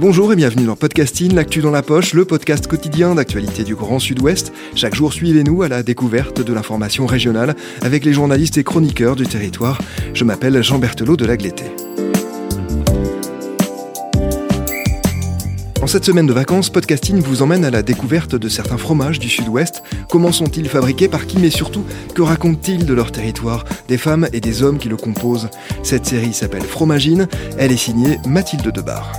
Bonjour et bienvenue dans Podcasting, l'actu dans la poche, le podcast quotidien d'actualité du Grand Sud-Ouest. Chaque jour, suivez-nous à la découverte de l'information régionale avec les journalistes et chroniqueurs du territoire. Je m'appelle Jean Berthelot de Lagleté. En cette semaine de vacances, Podcasting vous emmène à la découverte de certains fromages du Sud-Ouest. Comment sont-ils fabriqués, par qui, mais surtout, que racontent-ils de leur territoire, des femmes et des hommes qui le composent Cette série s'appelle Fromagine, elle est signée Mathilde Debar.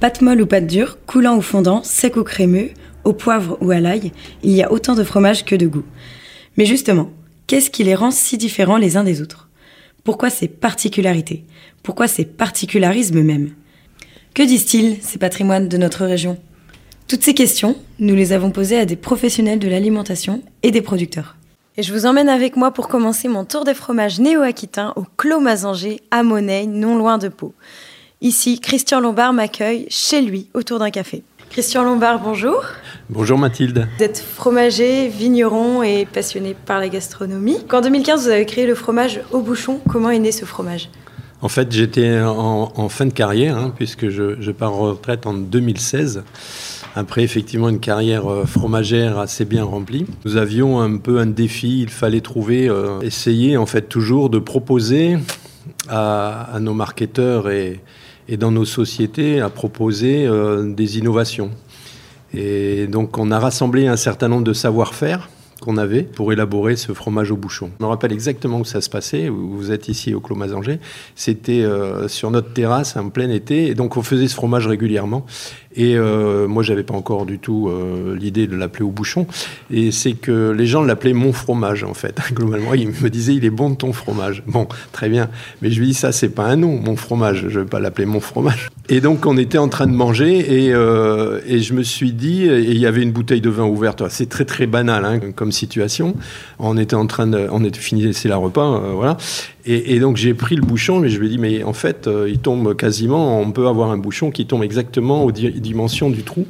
Pâte molle ou pâte dure, coulant ou fondant, sec ou crémeux, au poivre ou à l'ail, il y a autant de fromages que de goûts. Mais justement, qu'est-ce qui les rend si différents les uns des autres? Pourquoi ces particularités? Pourquoi ces particularismes même? Que disent-ils, ces patrimoines de notre région? Toutes ces questions, nous les avons posées à des professionnels de l'alimentation et des producteurs. Et je vous emmène avec moi pour commencer mon tour des fromages néo-aquitains au Clos Mazanger, à Monet, non loin de Pau. Ici, Christian Lombard m'accueille chez lui autour d'un café. Christian Lombard, bonjour. Bonjour Mathilde. Vous êtes fromager, vigneron et passionné par la gastronomie. En 2015, vous avez créé le fromage au bouchon. Comment est né ce fromage? En fait, j'étais en, fin de carrière, hein, puisque je, pars en retraite en 2016 après effectivement une carrière euh, fromagère assez bien remplie. Nous avions un peu un défi, il fallait trouver, euh, essayer en fait toujours de proposer à, à nos marketeurs et, et dans nos sociétés à proposer euh, des innovations. Et donc on a rassemblé un certain nombre de savoir-faire qu'on avait pour élaborer ce fromage au bouchon. Je me rappelle exactement où ça se passait. Vous êtes ici au Clos Mazanger. C'était euh, sur notre terrasse en plein été. Et donc on faisait ce fromage régulièrement. Et euh, moi, j'avais pas encore du tout euh, l'idée de l'appeler au bouchon. Et c'est que les gens l'appelaient mon fromage, en fait. Globalement, ils me disaient, il est bon ton fromage. Bon, très bien. Mais je lui dis, ça, c'est pas un nom, mon fromage. Je vais pas l'appeler mon fromage. Et donc, on était en train de manger et, euh, et je me suis dit, et il y avait une bouteille de vin ouverte. C'est très, très banal hein, comme situation. On était en train de, on était fini de laisser la repas, voilà. Et, donc j'ai pris le bouchon, mais je lui ai dit, mais en fait, euh, il tombe quasiment, on peut avoir un bouchon qui tombe exactement aux dimensions du trou.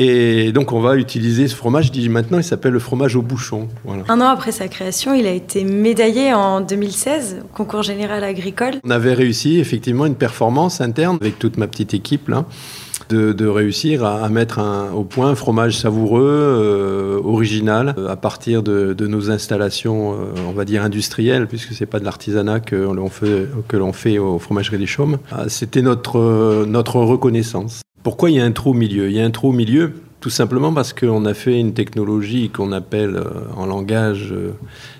Et donc on va utiliser ce fromage, je dis maintenant il s'appelle le fromage au bouchon. Un an après sa création, il a été médaillé en 2016 au concours général agricole. On avait réussi effectivement une performance interne avec toute ma petite équipe là de, réussir à, mettre au point un fromage savoureux, euh, original, à partir de, nos installations, euh, on va dire industrielles, puisque c'est pas de l'artisanat que l'on fait, que l'on fait au fromagerie des Chaumes. Ah, c'était notre, notre reconnaissance. Pourquoi il y a un trou au milieu? Il y a un trou au milieu tout simplement parce qu'on a fait une technologie qu'on appelle euh, en langage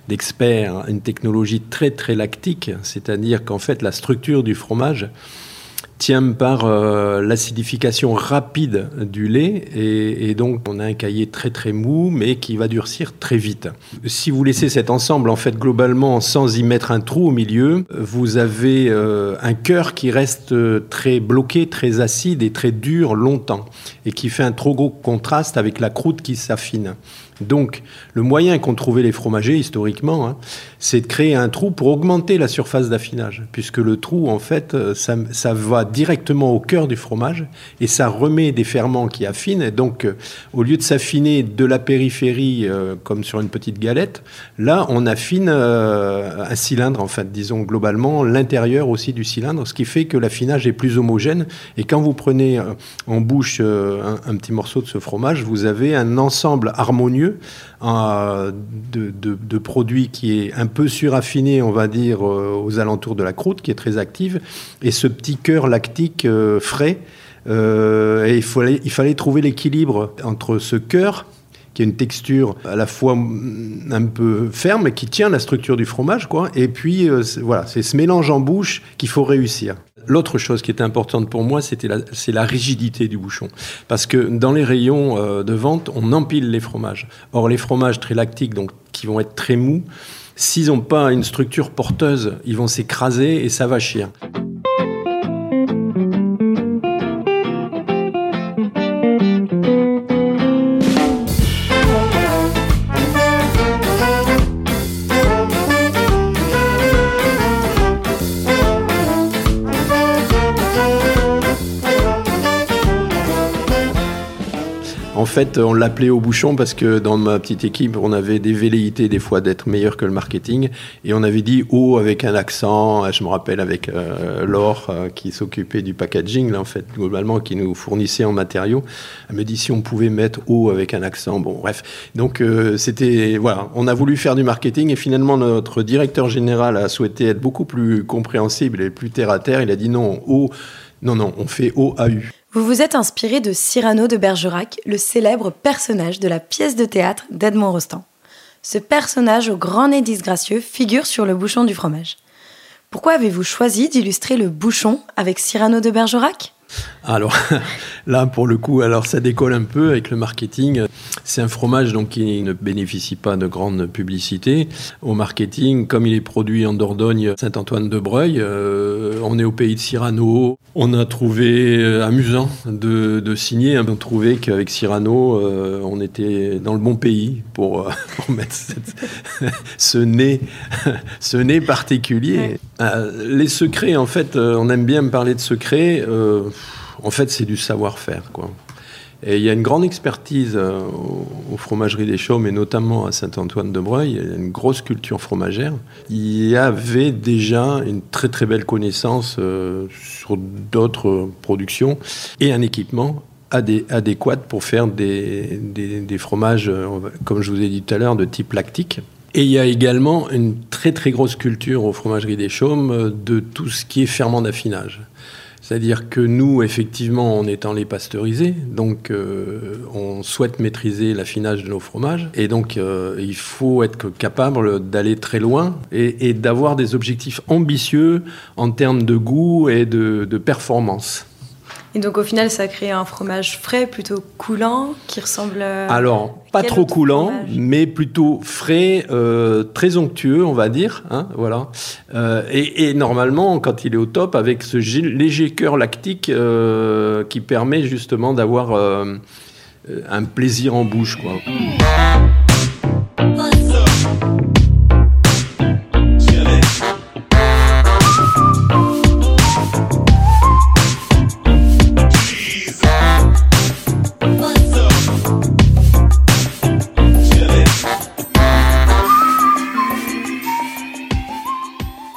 d'expert une technologie très très lactique, c'est-à-dire qu'en fait la structure du fromage tient par euh, l'acidification rapide du lait et, donc on a un cahier très très mou mais qui va durcir très vite. Si vous laissez cet ensemble en fait globalement sans y mettre un trou au milieu, vous avez euh, un cœur qui reste très bloqué, très acide et très dur longtemps et qui fait un trop gros contraste avec la croûte qui s'affine. Donc, le moyen qu'ont trouvé les fromagers historiquement, hein, c'est de créer un trou pour augmenter la surface d'affinage, puisque le trou, en fait, euh, ça, va directement au cœur du fromage et ça remet des ferments qui affinent. Et donc, euh, au lieu de s'affiner de la périphérie euh, comme sur une petite galette, là, on affine un cylindre, en fait, disons globalement l'intérieur aussi du cylindre, ce qui fait que l'affinage est plus homogène. Et quand vous prenez en bouche un petit morceau de ce fromage, vous avez un ensemble harmonieux de, produits qui est un peu suraffiné, on va dire, euh, aux alentours de la croûte, qui est très active, et ce petit cœur lactique euh, frais. Euh, et il fallait trouver l'équilibre entre ce cœur qui a une texture à la fois un peu ferme, qui tient la structure du fromage, quoi. Et puis, voilà, c'est ce mélange en bouche qu'il faut réussir. L'autre chose qui était importante pour moi, c'était c'est la rigidité du bouchon. Parce que dans les rayons euh, de vente, on empile les fromages. Or, les fromages très lactiques, donc qui vont être très mous, s'ils n'ont pas une structure porteuse, ils vont s'écraser et ça va chier. Fait, on l'appelait au bouchon parce que dans ma petite équipe, on avait des velléités des fois d'être meilleur que le marketing. Et on avait dit haut avec un accent. Je me rappelle avec euh, Laure euh, qui s'occupait du packaging, là, en fait, globalement, qui nous fournissait en matériaux. Elle me dit si on pouvait mettre haut avec un accent. Bon, bref. Donc, euh, c'était. Voilà. On a voulu faire du marketing et finalement, notre directeur général a souhaité être beaucoup plus compréhensible et plus terre à terre. Il a dit non, haut. Non, non, on fait OAU. Vous vous êtes inspiré de Cyrano de Bergerac, le célèbre personnage de la pièce de théâtre d'Edmond Rostand. Ce personnage au grand nez disgracieux figure sur le bouchon du fromage. Pourquoi avez-vous choisi d'illustrer le bouchon avec Cyrano de Bergerac? Alors là, pour le coup, alors ça décolle un peu avec le marketing. C'est un fromage donc qui ne bénéficie pas de grande publicité. Au marketing, comme il est produit en Dordogne, Saint-Antoine-de-Breuil, euh, on est au pays de Cyrano. On a trouvé euh, amusant de, signer. On a trouvé qu'avec Cyrano, euh, on était dans le bon pays pour, mettre ce nez, ce nez particulier. les secrets, en fait, on aime bien me parler de secrets en fait, c'est du savoir-faire, quoi. Et il y a une grande expertise euh, aux, fromageries des Chaumes, et notamment à Saint-Antoine-de-Breuil. Il y a une grosse culture fromagère. Il y avait déjà une très très belle connaissance euh, sur d'autres productions et un équipement adéquat pour faire des, fromages, euh, comme je vous ai dit tout à l'heure, de type lactique. Et il y a également une très très grosse culture aux fromageries des Chaumes de tout ce qui est ferment d'affinage. C'est-à-dire que nous, effectivement, on étant les pasteurisés, donc euh, on souhaite maîtriser l'affinage de nos fromages, et donc euh, il faut être capable d'aller très loin et, d'avoir des objectifs ambitieux en termes de goût et de performance. Et donc au final, ça crée un fromage frais, plutôt coulant, qui ressemble. À Alors, pas trop coulant, mais plutôt frais, euh, très onctueux, on va dire. Hein, voilà. Euh, et, normalement, quand il est au top, avec ce léger cœur lactique euh, qui permet justement d'avoir un plaisir en bouche, quoi.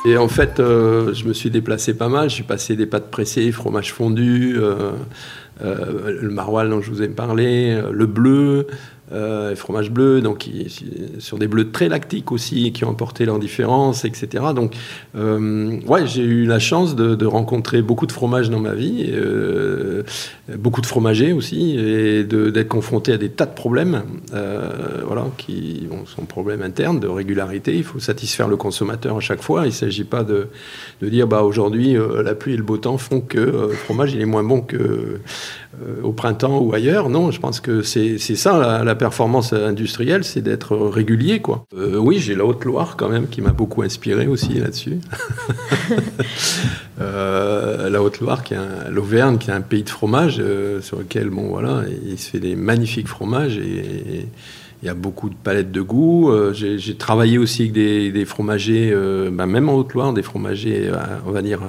Et en fait, euh, je me suis déplacé pas mal. J'ai passé des pâtes pressées, fromage fondu, euh, euh, le maroilles dont je vous ai parlé, le bleu, euh, fromage bleu, donc sur des bleus très lactiques aussi, qui ont apporté leur différence, etc. Donc, euh, ouais, j'ai eu la chance de, rencontrer beaucoup de fromages dans ma vie, euh, beaucoup de fromagers aussi, et d'être confronté à des tas de problèmes, euh, voilà, qui sont problèmes internes de régularité. Il faut satisfaire le consommateur à chaque fois. Il ne s'agit pas de, de, dire, bah aujourd'hui, la pluie et le beau temps font que le fromage il est moins bon que au printemps ou ailleurs. Non, je pense que c'est ça la, la performance industrielle, c'est d'être régulier, quoi. Euh, oui, j'ai la Haute-Loire quand même qui m'a beaucoup inspiré aussi là-dessus. Euh, la Haute-Loire, qui est l'Auvergne, qui est un pays de fromage euh, sur lequel, bon, voilà, il se fait des magnifiques fromages et, il y a beaucoup de palettes de goût. J'ai travaillé aussi avec des, fromagers, ben, même en Haute-Loire, des fromagers, on va dire,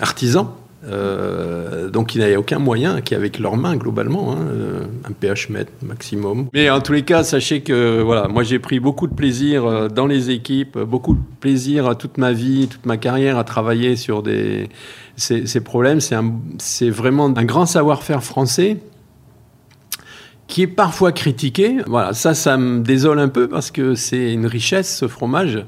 artisans. Euh, donc il n'y a aucun moyen qu'avec leurs mains globalement, hein, euh, un pH mètre maximum. Mais en tous les cas, sachez que voilà, moi j'ai pris beaucoup de plaisir euh, dans les équipes, beaucoup de plaisir toute ma vie, toute ma carrière à travailler sur des, ces, ces problèmes. C'est vraiment un grand savoir-faire français qui est parfois critiqué. Voilà, ça, ça me désole un peu parce que c'est une richesse ce fromage,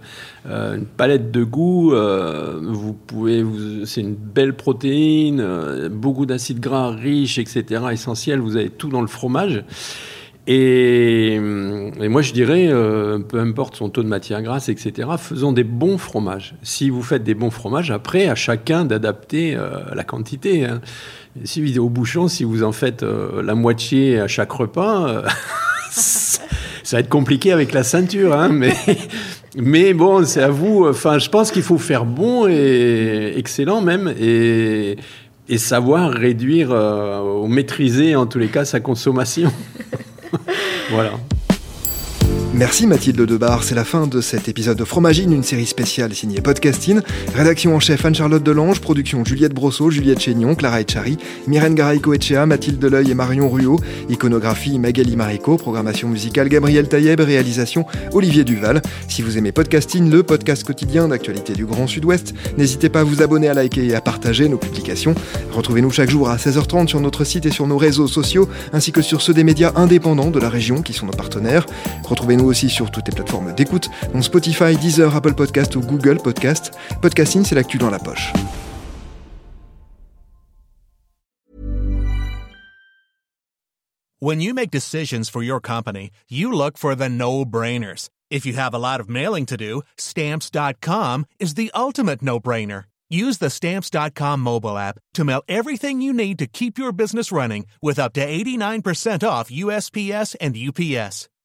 euh, une palette de goût. Euh, vous pouvez, c'est une belle protéine, euh, beaucoup d'acides gras riches, etc. Essentiels. Vous avez tout dans le fromage. Et, moi, je dirais, peu importe son taux de matière grasse, etc., faisons des bons fromages. Si vous faites des bons fromages, après, à chacun d'adapter la quantité. Hein. Si au bouchon, si vous en faites euh, la moitié à chaque repas, euh, ça va être compliqué avec la ceinture, hein, mais, mais bon, c'est à vous. Enfin, je pense qu'il faut faire bon et excellent même, et, savoir réduire euh, ou maîtriser en tous les cas sa consommation. voilà. Merci Mathilde Debar, c'est la fin de cet épisode de Fromagine, une série spéciale signée Podcasting. Rédaction en chef Anne-Charlotte Delange, production Juliette Brosseau, Juliette Chénion, Clara Etchari, Myrène Garaïco Echea, Mathilde Deleuil et Marion Ruot, iconographie Magali Marico, programmation musicale Gabriel Taïeb, réalisation Olivier Duval. Si vous aimez Podcasting, le podcast quotidien d'actualité du Grand Sud-Ouest, n'hésitez pas à vous abonner, à liker et à partager nos publications. Retrouvez-nous chaque jour à 16h30 sur notre site et sur nos réseaux sociaux, ainsi que sur ceux des médias indépendants de la région qui sont nos partenaires. Retrouvez-nous aussi sur toutes les plateformes d'écoute, dont Spotify, Deezer, Apple Podcast ou Google Podcast. Podcasting, c'est l'actu dans la poche. When you make decisions for your company, you look for the no-brainers. If you have a lot of mailing to do, stamps.com is the ultimate no-brainer. Use the stamps.com mobile app to mail everything you need to keep your business running with up to 89% off USPS and UPS.